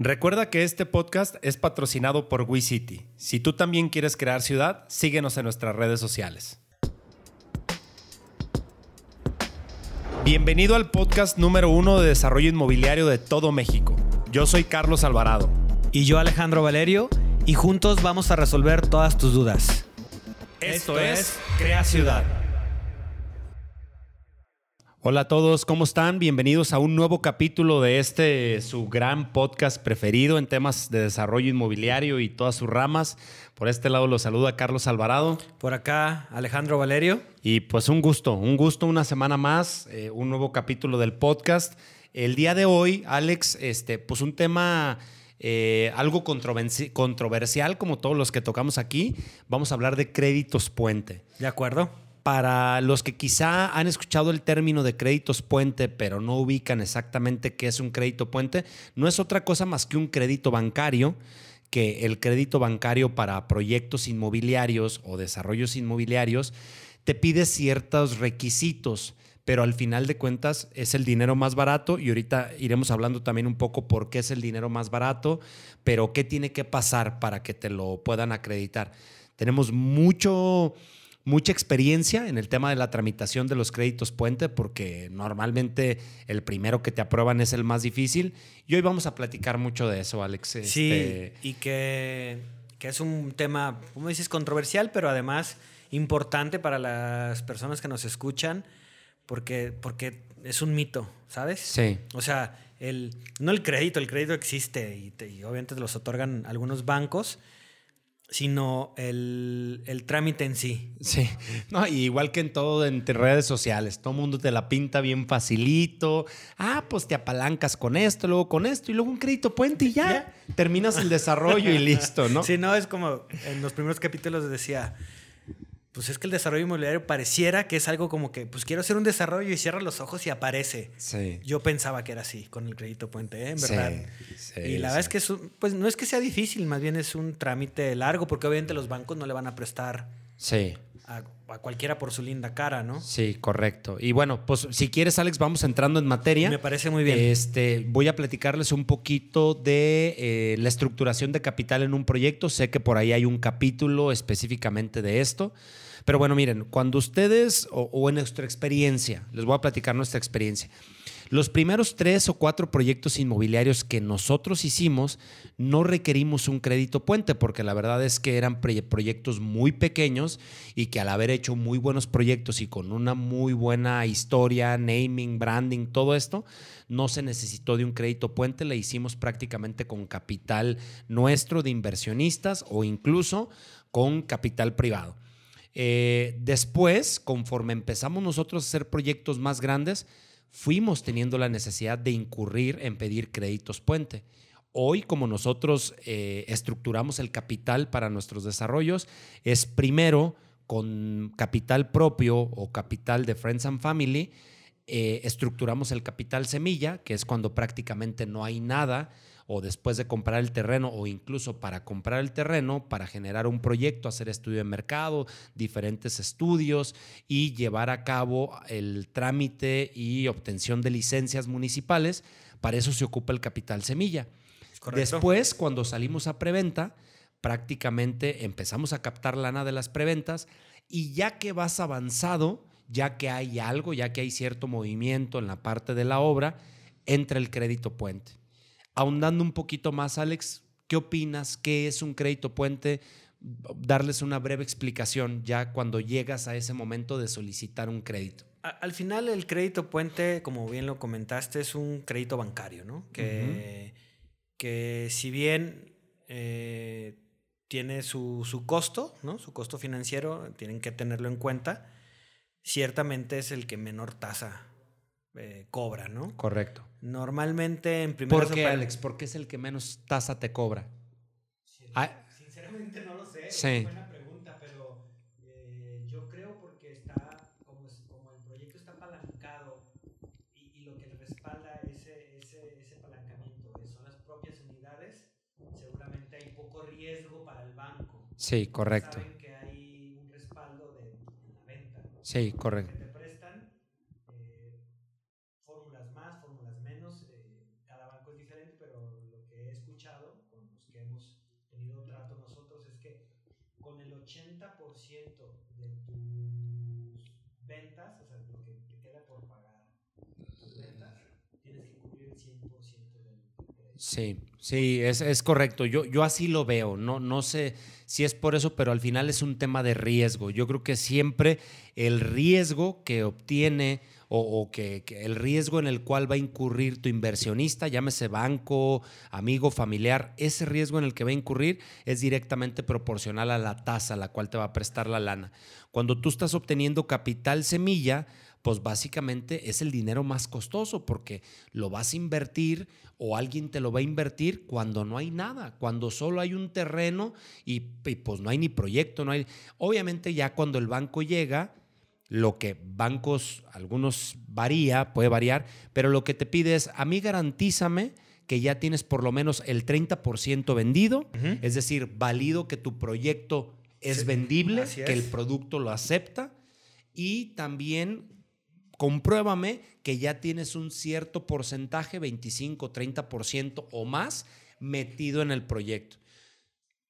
Recuerda que este podcast es patrocinado por WeCity. Si tú también quieres crear ciudad, síguenos en nuestras redes sociales. Bienvenido al podcast número uno de desarrollo inmobiliario de todo México. Yo soy Carlos Alvarado. Y yo Alejandro Valerio, y juntos vamos a resolver todas tus dudas. Esto es Crea Ciudad. Hola a todos, ¿cómo están? Bienvenidos a un nuevo capítulo de este su gran podcast preferido en temas de desarrollo inmobiliario y todas sus ramas. Por este lado los saluda Carlos Alvarado. Por acá Alejandro Valerio. Y pues un gusto, un gusto, una semana más, eh, un nuevo capítulo del podcast. El día de hoy, Alex, este, pues un tema eh, algo controversial como todos los que tocamos aquí. Vamos a hablar de créditos puente. De acuerdo para los que quizá han escuchado el término de créditos puente, pero no ubican exactamente qué es un crédito puente, no es otra cosa más que un crédito bancario, que el crédito bancario para proyectos inmobiliarios o desarrollos inmobiliarios te pide ciertos requisitos, pero al final de cuentas es el dinero más barato y ahorita iremos hablando también un poco por qué es el dinero más barato, pero qué tiene que pasar para que te lo puedan acreditar. Tenemos mucho mucha experiencia en el tema de la tramitación de los créditos puente, porque normalmente el primero que te aprueban es el más difícil. Y hoy vamos a platicar mucho de eso, Alex. Sí, este, y que, es un tema, como dices, controversial, pero además importante para las personas que nos escuchan, porque, porque es un mito, ¿sabes? Sí. O sea, el, no el crédito, el crédito existe y, y obviamente te los otorgan algunos bancos sino el, trámite en sí. Sí, no, igual que en todo en redes sociales, todo el mundo te la pinta bien facilito. Ah, pues te apalancas con esto, luego con esto y luego un crédito puente y ya, terminas el desarrollo y listo, ¿no? Sí, no, es como en los primeros capítulos decía, pues es que el desarrollo inmobiliario pareciera que es algo como que, pues quiero hacer un desarrollo y cierra los ojos y aparece. Sí. Yo pensaba que era así con el crédito puente, ¿eh? en verdad. Sí, y la verdad es que pues no es que sea difícil, más bien es un trámite largo, porque obviamente los bancos no le van a prestar sí. A, cualquiera por su linda cara, ¿no? Sí, correcto. Y bueno, pues si quieres, Alex, vamos entrando en materia. Me parece muy bien. Este, voy a platicarles un poquito de eh, la estructuración de capital en un proyecto. Sé que por ahí hay un capítulo específicamente de esto. Pero bueno, miren, cuando ustedes, o, en nuestra experiencia, les voy a platicar nuestra experiencia, los primeros tres o cuatro proyectos inmobiliarios que nosotros hicimos no requerimos un crédito puente porque la verdad es que eran proyectos muy pequeños y que al haber hecho muy buenos proyectos y con una muy buena historia, naming, branding, todo esto, no se necesitó de un crédito puente, le hicimos prácticamente con capital nuestro de inversionistas o incluso con capital privado. Eh, después, conforme empezamos nosotros a hacer proyectos más grandes, fuimos teniendo la necesidad de incurrir en pedir créditos puente. Hoy, como nosotros eh, estructuramos el capital para nuestros desarrollos, es primero con capital propio o capital de Friends and Family, eh, estructuramos el capital semilla, que es cuando prácticamente no hay nada o después de comprar el terreno o incluso para comprar el terreno, para generar un proyecto, hacer estudio de mercado, diferentes estudios y llevar a cabo el trámite y obtención de licencias municipales. Para eso se ocupa el capital semilla. Después, cuando salimos a preventa, prácticamente empezamos a captar lana de las preventas y ya que vas avanzado, ya que hay algo, ya que hay cierto movimiento en la parte de la obra, entra el crédito puente ahondando un poquito más, Alex, ¿qué opinas? ¿Qué es un crédito puente? Darles una breve explicación ya cuando llegas a ese momento de solicitar un crédito. Al final el crédito puente, como bien lo comentaste, es un crédito bancario, ¿no? Que, que si bien eh, tiene su, su, costo, ¿no? Su costo financiero, tienen que tenerlo en cuenta, ciertamente es el que menor tasa eh, cobra, ¿no? Correcto. Normalmente en primer ¿Por qué, Alex? ¿Por qué es el que menos tasa te cobra? Ah. Sinceramente no lo sé. Sí. Es buena pregunta, pero eh, yo creo porque está, como, el proyecto está apalancado y, lo que le respalda ese, ese, ese apalancamiento son las propias unidades, seguramente hay poco riesgo para el banco. Sí, correcto. Saben que hay un respaldo de, la venta. Sí, correcto. con el 80% de tus ventas, o sea, lo que te queda por pagar tus ventas, tienes que cubrir el 100% del crédito. Sí, sí, es, es correcto. Yo, yo así lo veo. No, no sé si es por eso, pero al final es un tema de riesgo. Yo creo que siempre el riesgo que obtiene o, que, el riesgo en el cual va a incurrir tu inversionista, llámese banco, amigo, familiar, ese riesgo en el que va a incurrir es directamente proporcional a la tasa a la cual te va a prestar la lana. Cuando tú estás obteniendo capital semilla, pues básicamente es el dinero más costoso porque lo vas a invertir o alguien te lo va a invertir cuando no hay nada, cuando solo hay un terreno y, y pues no hay ni proyecto, no hay. Obviamente ya cuando el banco llega, lo que bancos, algunos varía, puede variar, pero lo que te pide es, a mí garantízame que ya tienes por lo menos el 30% vendido, es decir, válido que tu proyecto es vendible, que el producto lo acepta y también compruébame que ya tienes un cierto porcentaje, 25, 30% o más metido en el proyecto.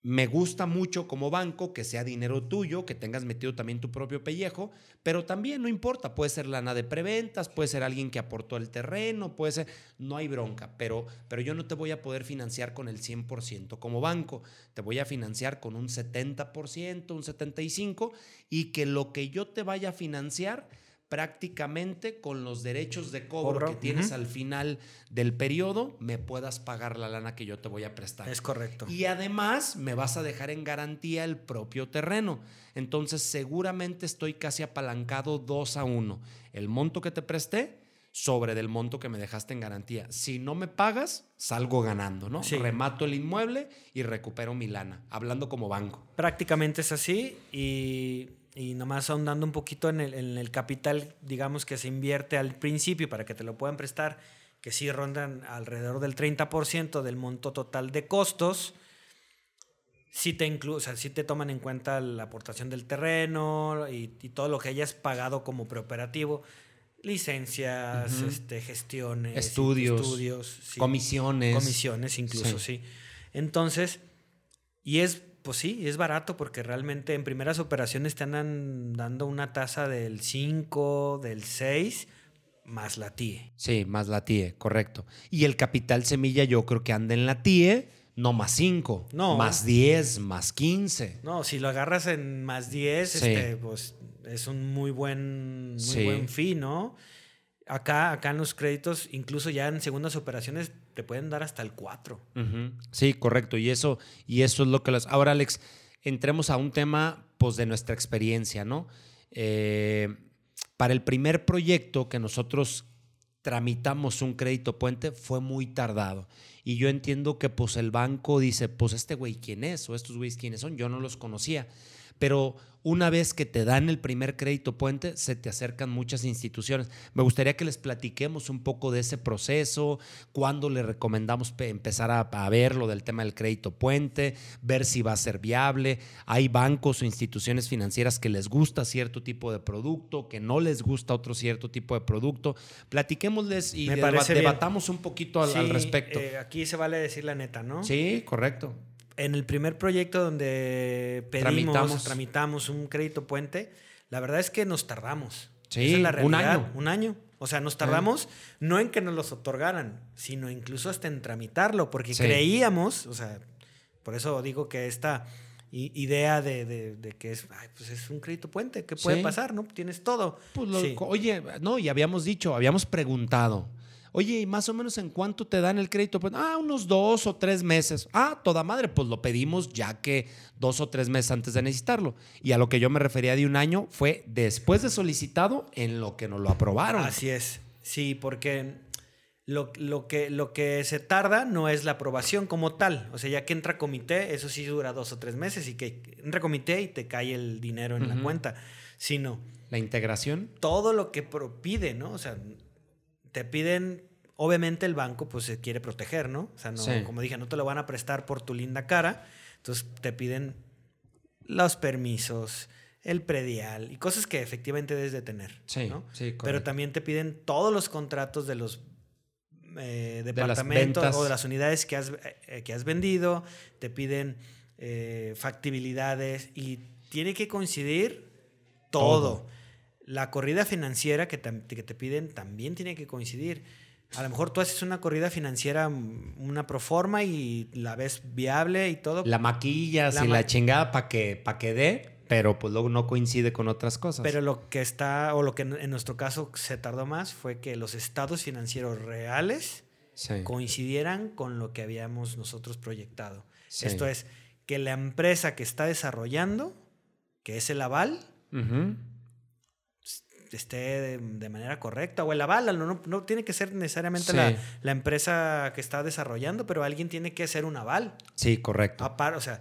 Me gusta mucho como banco que sea dinero tuyo, que tengas metido también tu propio pellejo, pero también no importa, puede ser lana de preventas, puede ser alguien que aportó el terreno, puede ser, no hay bronca, pero, pero yo no te voy a poder financiar con el 100% como banco, te voy a financiar con un 70%, un 75% y que lo que yo te vaya a financiar prácticamente con los derechos de cobro, que tienes al final del periodo, me puedas pagar la lana que yo te voy a prestar. Es correcto. Y además me vas a dejar en garantía el propio terreno. Entonces seguramente estoy casi apalancado dos a uno. El monto que te presté sobre del monto que me dejaste en garantía. Si no me pagas, salgo ganando, ¿no? Remato el inmueble y recupero mi lana, hablando como banco. Prácticamente es así y y nomás ahondando un poquito en el, capital, digamos, que se invierte al principio para que te lo puedan prestar, que sí rondan alrededor del 30% del monto total de costos, sí te, o sea, te toman en cuenta la aportación del terreno y, todo lo que hayas pagado como preoperativo, licencias, este, gestiones, estudios, estudios comisiones. Comisiones incluso, sí. Entonces, y es pues sí, es barato porque realmente en primeras operaciones te andan dando una tasa del 5, del 6, más la TIE. Sí, más la TIE, correcto. Y el capital semilla yo creo que anda en la TIE, no más 5, no. más 10, más 15. No, si lo agarras en más 10, este, pues es un muy buen, muy buen fin, ¿no? Acá, acá en los créditos, incluso ya en segundas operaciones, te pueden dar hasta el 4. Sí, correcto. Y eso, y eso es lo que las. Ahora, Alex, entremos a un tema pues, de nuestra experiencia, ¿no? Eh, para el primer proyecto que nosotros tramitamos un crédito puente fue muy tardado. Y yo entiendo que pues el banco dice, pues este güey quién es o estos güeyes quiénes son, yo no los conocía. Pero una vez que te dan el primer crédito puente, se te acercan muchas instituciones. Me gustaría que les platiquemos un poco de ese proceso, cuándo le recomendamos empezar a, ver lo del tema del crédito puente, ver si va a ser viable. Hay bancos o instituciones financieras que les gusta cierto tipo de producto, que no les gusta otro cierto tipo de producto. Platiquémosles y debatamos un poquito al, respecto. Eh, aquí se vale decir la neta, ¿no? Sí, correcto en el primer proyecto donde pedimos, tramitamos. un crédito puente, la verdad es que nos tardamos. Sí, un año. Un año. O sea, nos tardamos no en que nos los otorgaran, sino incluso hasta en tramitarlo, porque creíamos, o sea, por eso digo que esta idea de, que es, pues es un crédito puente, ¿qué puede pasar? ¿No? Tienes todo. Pues oye, no, y habíamos dicho, habíamos preguntado. Oye, ¿y más o menos en cuánto te dan el crédito? Pues, ah, unos dos o tres meses. Ah, toda madre, pues lo pedimos ya que dos o tres meses antes de necesitarlo. Y a lo que yo me refería de un año fue después de solicitado en lo que nos lo aprobaron. Así es. Sí, porque lo, que, lo que se tarda no es la aprobación como tal. O sea, ya que entra comité, eso sí dura dos o tres meses y que entra comité y te cae el dinero en la cuenta. Sino. La integración. Todo lo que pide, ¿no? O sea, te piden, obviamente el banco pues se quiere proteger, ¿no? O sea, no, como dije, no te lo van a prestar por tu linda cara, entonces te piden los permisos, el predial y cosas que efectivamente debes de tener, sí, ¿no? Sí, Pero también te piden todos los contratos de los eh, departamentos o de las unidades que has, eh, que has vendido, te piden eh, factibilidades y tiene que coincidir todo. La corrida financiera que, que te piden también tiene que coincidir. A lo mejor tú haces una corrida financiera, mm, una proforma y la ves viable y todo. La maquillas y la chingada para que, pa que dé, pero pues luego no coincide con otras cosas. Pero lo que está, o lo que en nuestro caso se tardó más, fue que los estados financieros reales coincidieran con lo que habíamos nosotros proyectado. Esto es, que la empresa que está desarrollando, que es el aval, esté de, manera correcta o el aval, no, no, tiene que ser necesariamente la, la, empresa que está desarrollando, pero alguien tiene que hacer un aval. Sí, correcto. o sea,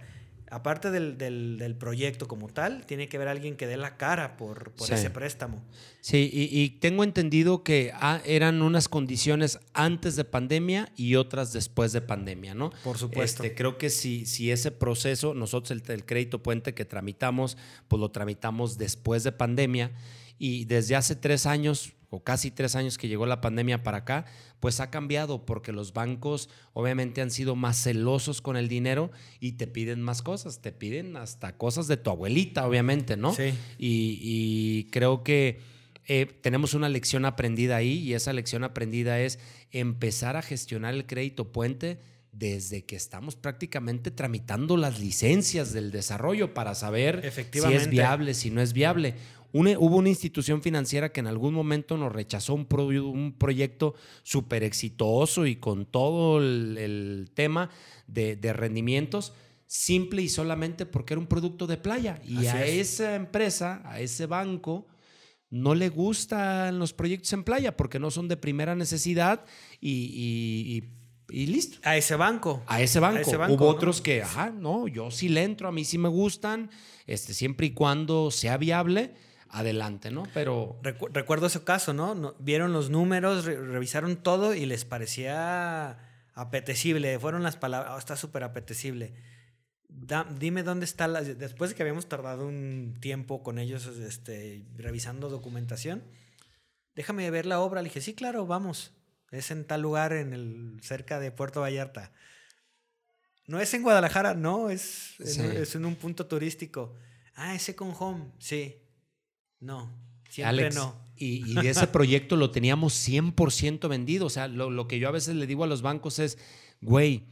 aparte del, del, proyecto como tal, tiene que haber alguien que dé la cara por, por ese préstamo. Sí, y, tengo entendido que ah, eran unas condiciones antes de pandemia y otras después de pandemia, ¿no? Por supuesto. Este, creo que si, si ese proceso, nosotros el, el crédito puente que tramitamos, pues lo tramitamos después de pandemia y desde hace tres años o casi tres años que llegó la pandemia para acá, pues ha cambiado porque los bancos obviamente han sido más celosos con el dinero y te piden más cosas, te piden hasta cosas de tu abuelita, obviamente, ¿no? Sí. Y, creo que eh, tenemos una lección aprendida ahí y esa lección aprendida es empezar a gestionar el crédito puente desde que estamos prácticamente tramitando las licencias del desarrollo para saber si es viable, si no es viable. Hubo una institución financiera que en algún momento nos rechazó un, un proyecto súper exitoso y con todo el, tema de, rendimientos, simple y solamente porque era un producto de playa. Y a esa empresa, a ese banco, no le gustan los proyectos en playa porque no son de primera necesidad y, listo. A ese banco. A ese banco. Hubo otros que, ajá, no, yo sí le entro, a mí sí me gustan, este, siempre y cuando sea viable adelante, ¿no? Pero... recuerdo ese caso, ¿no? Vieron los números, revisaron todo y les parecía apetecible. Fueron las palabras, oh, está súper apetecible. dime dónde está la... Después de que habíamos tardado un tiempo con ellos este, revisando documentación, déjame ver la obra. Le dije, sí, claro, vamos. Es en tal lugar, en el, cerca de Puerto Vallarta. No es en Guadalajara, no, es, es en un punto turístico. Ah, ese con Home, sí. No, siempre no. Y, de ese proyecto lo teníamos 100% vendido. O sea, lo, que yo a veces le digo a los bancos es, güey,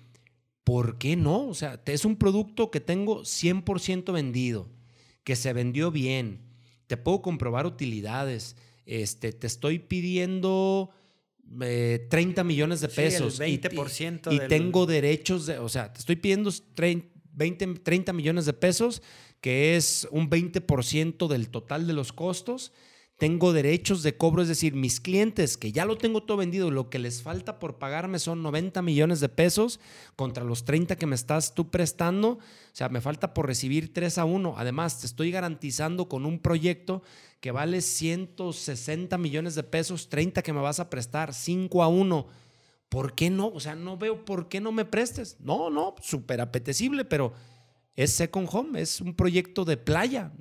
¿por qué no? O sea, es un producto que tengo 100% vendido, que se vendió bien, te puedo comprobar utilidades, este, te estoy pidiendo 30 eh, millones de pesos. 20%. Y, tengo derechos, de, o sea, te estoy pidiendo 20, 30 millones de pesos que es un 20% del total de los costos. Tengo derechos de cobro, es decir, mis clientes que ya lo tengo todo vendido, lo que les falta por pagarme son 90 millones de pesos contra los 30 que me estás tú prestando. O sea, me falta por recibir 3 a 1. Además, te estoy garantizando con un proyecto que vale 160 millones de pesos, 30 que me vas a prestar, 5 a 1. ¿Por qué no? O sea, no veo por qué no me prestes. No, no, súper apetecible, pero es Second Home, es un proyecto de playa.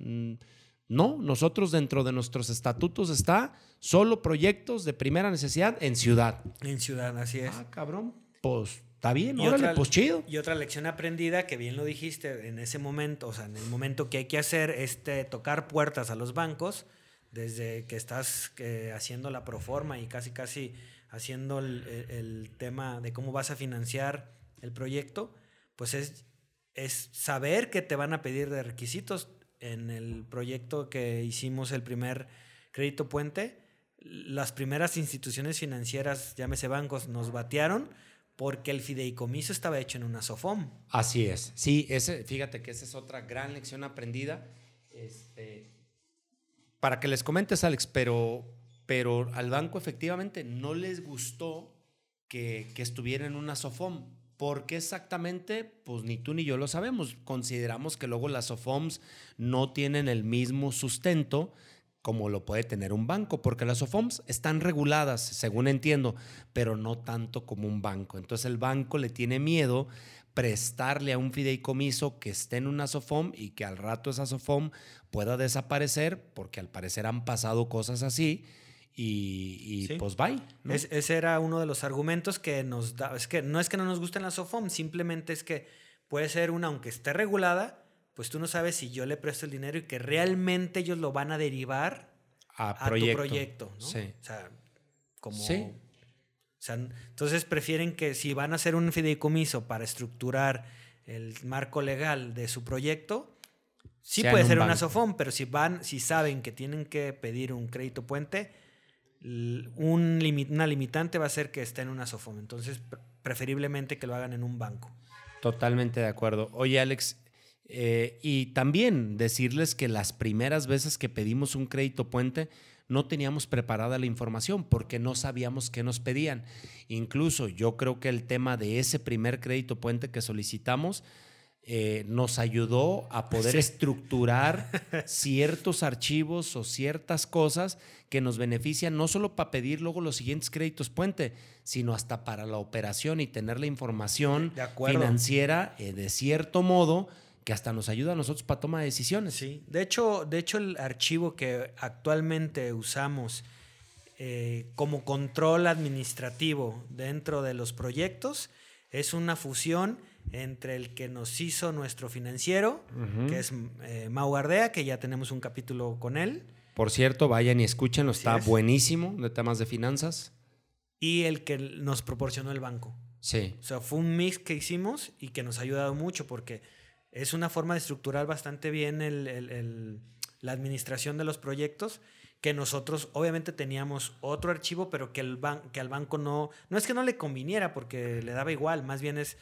No, nosotros dentro de nuestros estatutos está solo proyectos de primera necesidad en ciudad. En ciudad, así es. Ah, cabrón, pues está bien, y órale, pues chido. Y otra lección aprendida, que bien lo dijiste, en ese momento, o sea, en el momento que hay que hacer, este, tocar puertas a los bancos, desde que estás haciendo la proforma y casi, casi haciendo el tema de cómo vas a financiar el proyecto, pues es es saber que te van a pedir de requisitos. En el proyecto que hicimos el primer crédito puente, las primeras instituciones financieras, llámese bancos, nos batearon porque el fideicomiso estaba hecho en una SOFOM. Así es. Sí, fíjate que esa es otra gran lección aprendida. Este, para que les comentes, Alex, pero, pero al banco efectivamente no les gustó que, que estuviera en una SOFOM ¿Por qué exactamente? Pues ni tú ni yo lo sabemos. Consideramos que luego las SOFOMs no tienen el mismo sustento como lo puede tener un banco, porque las SOFOMs están reguladas, según entiendo, pero no tanto como un banco. Entonces el banco le tiene miedo prestarle a un fideicomiso que esté en una SOFOM y que al rato esa SOFOM pueda desaparecer, porque al parecer han pasado cosas así y, pues bye. ese era uno de los argumentos que nos da. Es que no es que no nos gusten las SOFOM, simplemente es que puede ser una, aunque esté regulada, pues tú no sabes si yo le presto el dinero y que realmente ellos lo van a derivar a, tu proyecto, ¿no? Sí. O sea, como... Sí. O sea, entonces prefieren que si van a hacer un fideicomiso para estructurar el marco legal de su proyecto, sí puede ser una SOFON, pero si van, si saben que tienen que pedir un crédito puente, un una limitante va a ser que esté en una SOFOM. Entonces, preferiblemente que lo hagan en un banco. Totalmente de acuerdo. Oye, Alex, eh, y también decirles que las primeras veces que pedimos un crédito puente, no teníamos preparada la información porque no sabíamos qué nos pedían. Incluso yo creo que el tema de ese primer crédito puente que solicitamos eh, nos ayudó a poder estructurar ciertos archivos o ciertas cosas que nos benefician no solo para pedir luego los siguientes créditos puente, sino hasta para la operación y tener la información financiera eh, de cierto modo que hasta nos ayuda a nosotros para toma de decisiones. Sí, de hecho, de hecho el archivo que actualmente usamos eh, como control administrativo dentro de los proyectos es una fusión entre el que nos hizo nuestro financiero, que es eh, Mau Gardea, que ya tenemos un capítulo con él. Por cierto, vayan y escúchenlo, está buenísimo de temas de finanzas. Y el que nos proporcionó el banco. Sí. O sea, fue un mix que hicimos y que nos ha ayudado mucho porque es una forma de estructurar bastante bien la administración de los proyectos que nosotros obviamente teníamos otro archivo, pero que, el que al banco no, no es que no le conviniera porque le daba igual, más bien es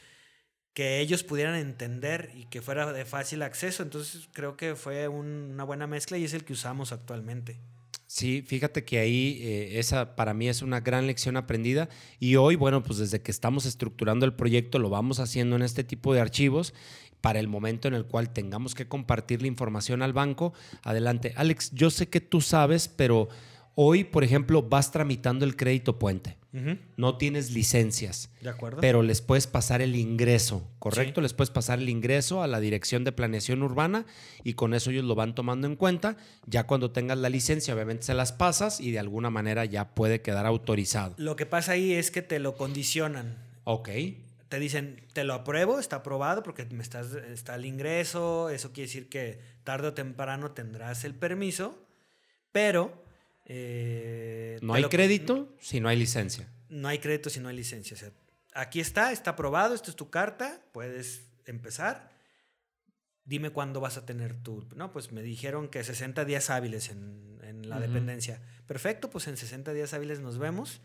que ellos pudieran entender y que fuera de fácil acceso. Entonces creo que fue una buena mezcla y es el que usamos actualmente. Sí, fíjate que ahí eh, esa para mí es una gran lección aprendida y hoy, bueno, pues desde que estamos estructurando el proyecto lo vamos haciendo en este tipo de archivos para el momento en el cual tengamos que compartir la información al banco. Adelante. Alex, yo sé que tú sabes, pero hoy, por ejemplo, vas tramitando el crédito puente. No tienes licencias. De acuerdo. Pero les puedes pasar el ingreso, ¿correcto? Les puedes pasar el ingreso a la Dirección de Planeación Urbana y con eso ellos lo van tomando en cuenta. Ya cuando tengas la licencia, obviamente se las pasas y de alguna manera ya puede quedar autorizado. Lo que pasa ahí es que te lo condicionan. Ok. Te dicen, te lo apruebo, está aprobado porque me estás, está el ingreso, eso quiere decir que tarde o temprano tendrás el permiso, pero eh, no hay crédito si no hay licencia. No hay crédito si no hay licencia. aquí está, está aprobado, esta es tu carta, puedes empezar. Dime cuándo vas a tener tu... No, pues me dijeron que 60 días hábiles en, la dependencia. Perfecto, pues en 60 días hábiles nos vemos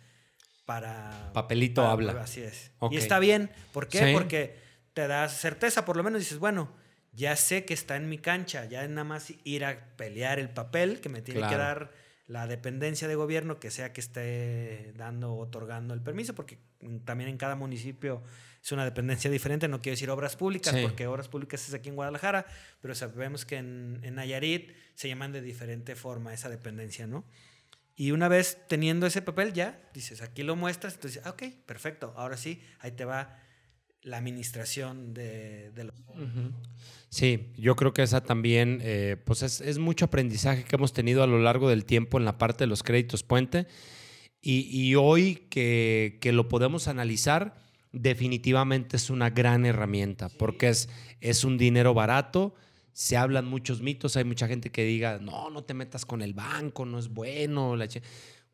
para... Papelito habla. Así es. Y está bien. ¿Por qué? Porque te das certeza, por lo menos dices, bueno, ya sé que está en mi cancha, ya es nada más ir a pelear el papel que me tiene que dar la dependencia de gobierno que sea que esté dando o otorgando el permiso, porque también en cada municipio es una dependencia diferente, no quiero decir obras públicas, porque obras públicas es aquí en Guadalajara, pero sabemos que en, en, Nayarit se llaman de diferente forma esa dependencia, ¿no? Y una vez teniendo ese papel ya, dices, aquí lo muestras, entonces, ah, ok, perfecto, ahora sí, ahí te va la administración de, de los... Sí, yo creo que esa también, eh, pues es, mucho aprendizaje que hemos tenido a lo largo del tiempo en la parte de los créditos puente. Y, hoy que, lo podemos analizar, definitivamente es una gran herramienta, porque es, es un dinero barato, se hablan muchos mitos, hay mucha gente que diga, no, no te metas con el banco, no es bueno.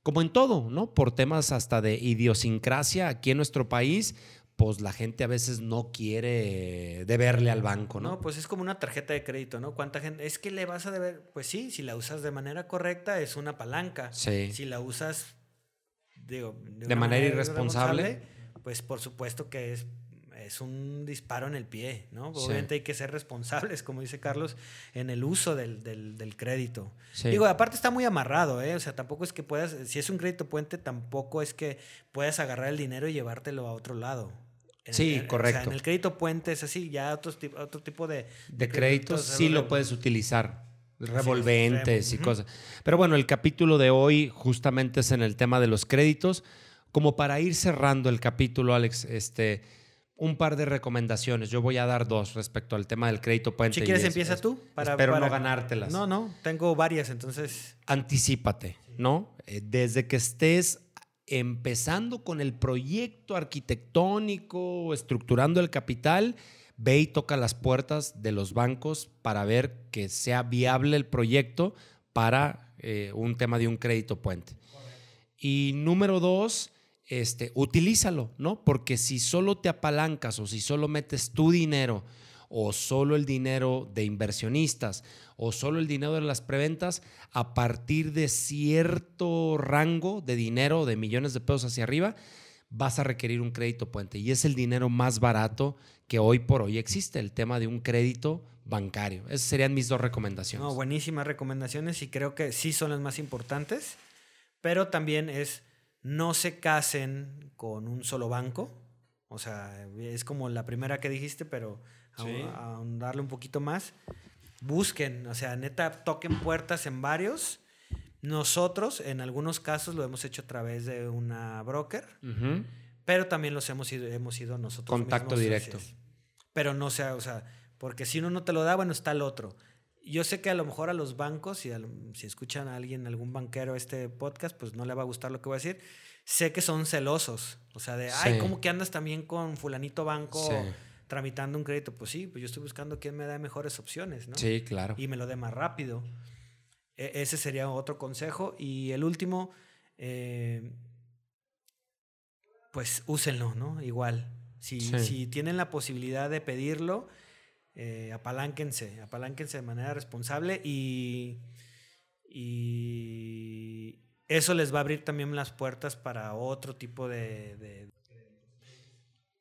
Como en todo, ¿no? Por temas hasta de idiosincrasia aquí en nuestro país, pues la gente a veces no quiere deberle al banco, ¿no? No, pues es como una tarjeta de crédito, ¿no? ¿Cuánta gente? Es que le vas a deber, pues sí, si la usas de manera correcta es una palanca. Sí. Si la usas, digo, de, manera, irresponsable, pues por supuesto que es, es un disparo en el pie, ¿no? Obviamente hay que ser responsables, como dice Carlos, en el uso del, del, crédito. Digo, aparte está muy amarrado, ¿eh? O sea, tampoco es que puedas, si es un crédito puente, tampoco es que puedas agarrar el dinero y llevártelo a otro lado sí, correcto. O sea, en el crédito puente es así, ya otro, otro tipo de... De, créditos sí lo puedes utilizar, revolventes y cosas. Pero bueno, el capítulo de hoy justamente es en el tema de los créditos. Como para ir cerrando el capítulo, Alex, este, un par de recomendaciones. Yo voy a dar dos respecto al tema del crédito puente. Si quieres, empieza tú. Para, espero no ganártelas. No, no, tengo varias, entonces... Anticípate, ¿no? Eh, desde que estés empezando con el proyecto arquitectónico, estructurando el capital, ve y toca las puertas de los bancos para ver que sea viable el proyecto para eh, un tema de un crédito puente. Y número dos, este, utilízalo, ¿no? Porque si solo te apalancas o si solo metes tu dinero o solo el dinero de inversionistas o solo el dinero de las preventas, a partir de cierto rango de dinero, de millones de pesos hacia arriba, vas a requerir un crédito puente. Y es el dinero más barato que hoy por hoy existe, el tema de un crédito bancario. Esas serían mis dos recomendaciones. No, buenísimas recomendaciones y creo que sí son las más importantes, pero también es no se casen con un solo banco. O sea, es como la primera que dijiste, pero a ahondarle un poquito más. Busquen, o sea, neta, toquen puertas en varios. Nosotros, en algunos casos, lo hemos hecho a través de una broker, pero también los hemos ido, hemos ido nosotros. Contacto directo. Pero no sea, o sea, porque si uno no te lo da, bueno, está el otro. Yo sé que a lo mejor a los bancos, si, si escuchan a alguien, algún banquero este podcast, pues no le va a gustar lo que voy a decir. Sé que son celosos. O sea, de, ay, ¿cómo que andas también con fulanito banco tramitando un crédito? Pues sí, pues yo estoy buscando quién me da mejores opciones, ¿no? Sí, claro. Y me lo dé más rápido. E, ese sería otro consejo. Y el último, eh, pues úsenlo, ¿no? Igual. Si, si tienen la posibilidad de pedirlo, eh, apalánquense, apalánquense de manera responsable y, y eso les va a abrir también las puertas para otro tipo de,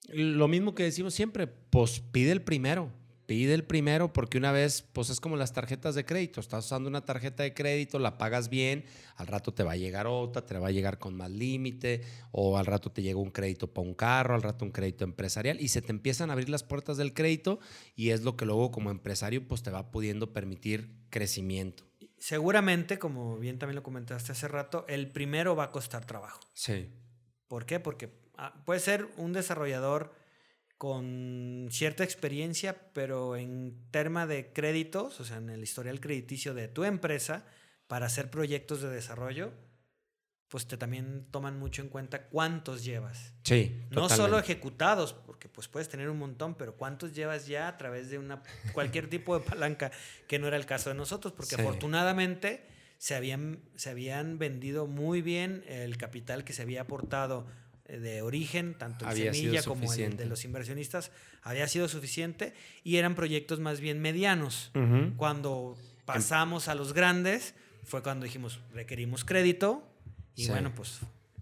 Lo mismo que decimos siempre, pues pide el primero, pide el primero porque una vez, pues es como las tarjetas de crédito, estás usando una tarjeta de crédito, la pagas bien, al rato te va a llegar otra, te va a llegar con más límite, o al rato te llega un crédito para un carro, al rato un crédito empresarial, y se te empiezan a abrir las puertas del crédito y es lo que luego como empresario pues te va pudiendo permitir crecimiento. Seguramente, como bien también lo comentaste hace rato, el primero va a costar trabajo. Sí. ¿Por qué? Porque puede ser un desarrollador con cierta experiencia, pero en tema de créditos, o sea, en el historial crediticio de tu empresa, para hacer proyectos de desarrollo, pues te también toman mucho en cuenta cuántos llevas. Sí. No solo ejecutados, porque pues puedes tener un montón, pero cuántos llevas ya a través de una cualquier tipo de palanca, que no era el caso de nosotros, porque afortunadamente se habían, se habían vendido muy bien el capital que se había aportado de origen, tanto en semilla como el de los inversionistas, había sido suficiente y eran proyectos más bien medianos. Cuando pasamos a los grandes, fue cuando dijimos, requerimos crédito y bueno, pues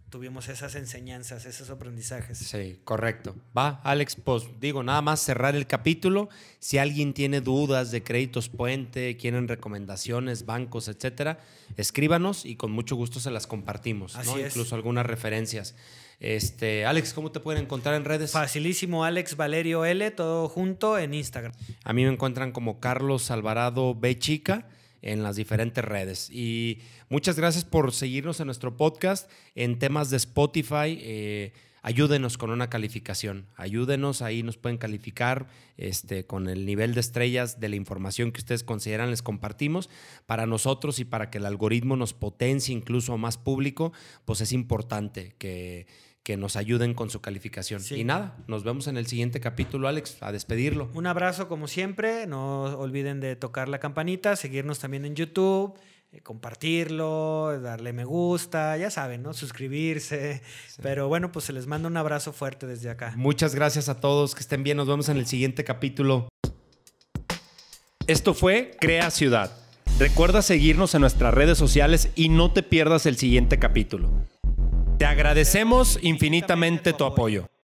tuvimos esas enseñanzas, esos aprendizajes. Sí, correcto. Va, Alex, pues digo, nada más cerrar el capítulo. Si alguien tiene dudas de créditos puente, quieren recomendaciones, bancos, etcétera, escríbanos y con mucho gusto se las compartimos, ¿no? Incluso algunas referencias. Este, Alex, ¿cómo te pueden encontrar en redes? Facilísimo, Alex Valerio L, todo junto en Instagram. A mí me encuentran como Carlos Alvarado B Chica en las diferentes redes. Y muchas gracias por seguirnos en nuestro podcast en temas de Spotify. Eh, ayúdenos con una calificación, ayúdenos, ahí nos pueden calificar este, con el nivel de estrellas de la información que ustedes consideran, les compartimos. Para nosotros y para que el algoritmo nos potencie incluso a más público, pues es importante que que nos ayuden con su calificación. Y nada, nos vemos en el siguiente capítulo, Alex, a despedirlo. Un abrazo como siempre, no olviden de tocar la campanita, seguirnos también en YouTube, eh, compartirlo, darle me gusta, ya saben, ¿no? Suscribirse. Pero bueno, pues se les manda un abrazo fuerte desde acá. Muchas gracias a todos, que estén bien, nos vemos en el siguiente capítulo. Esto fue Crea Ciudad. Recuerda seguirnos en nuestras redes sociales y no te pierdas el siguiente capítulo. Te agradecemos infinitamente tu apoyo.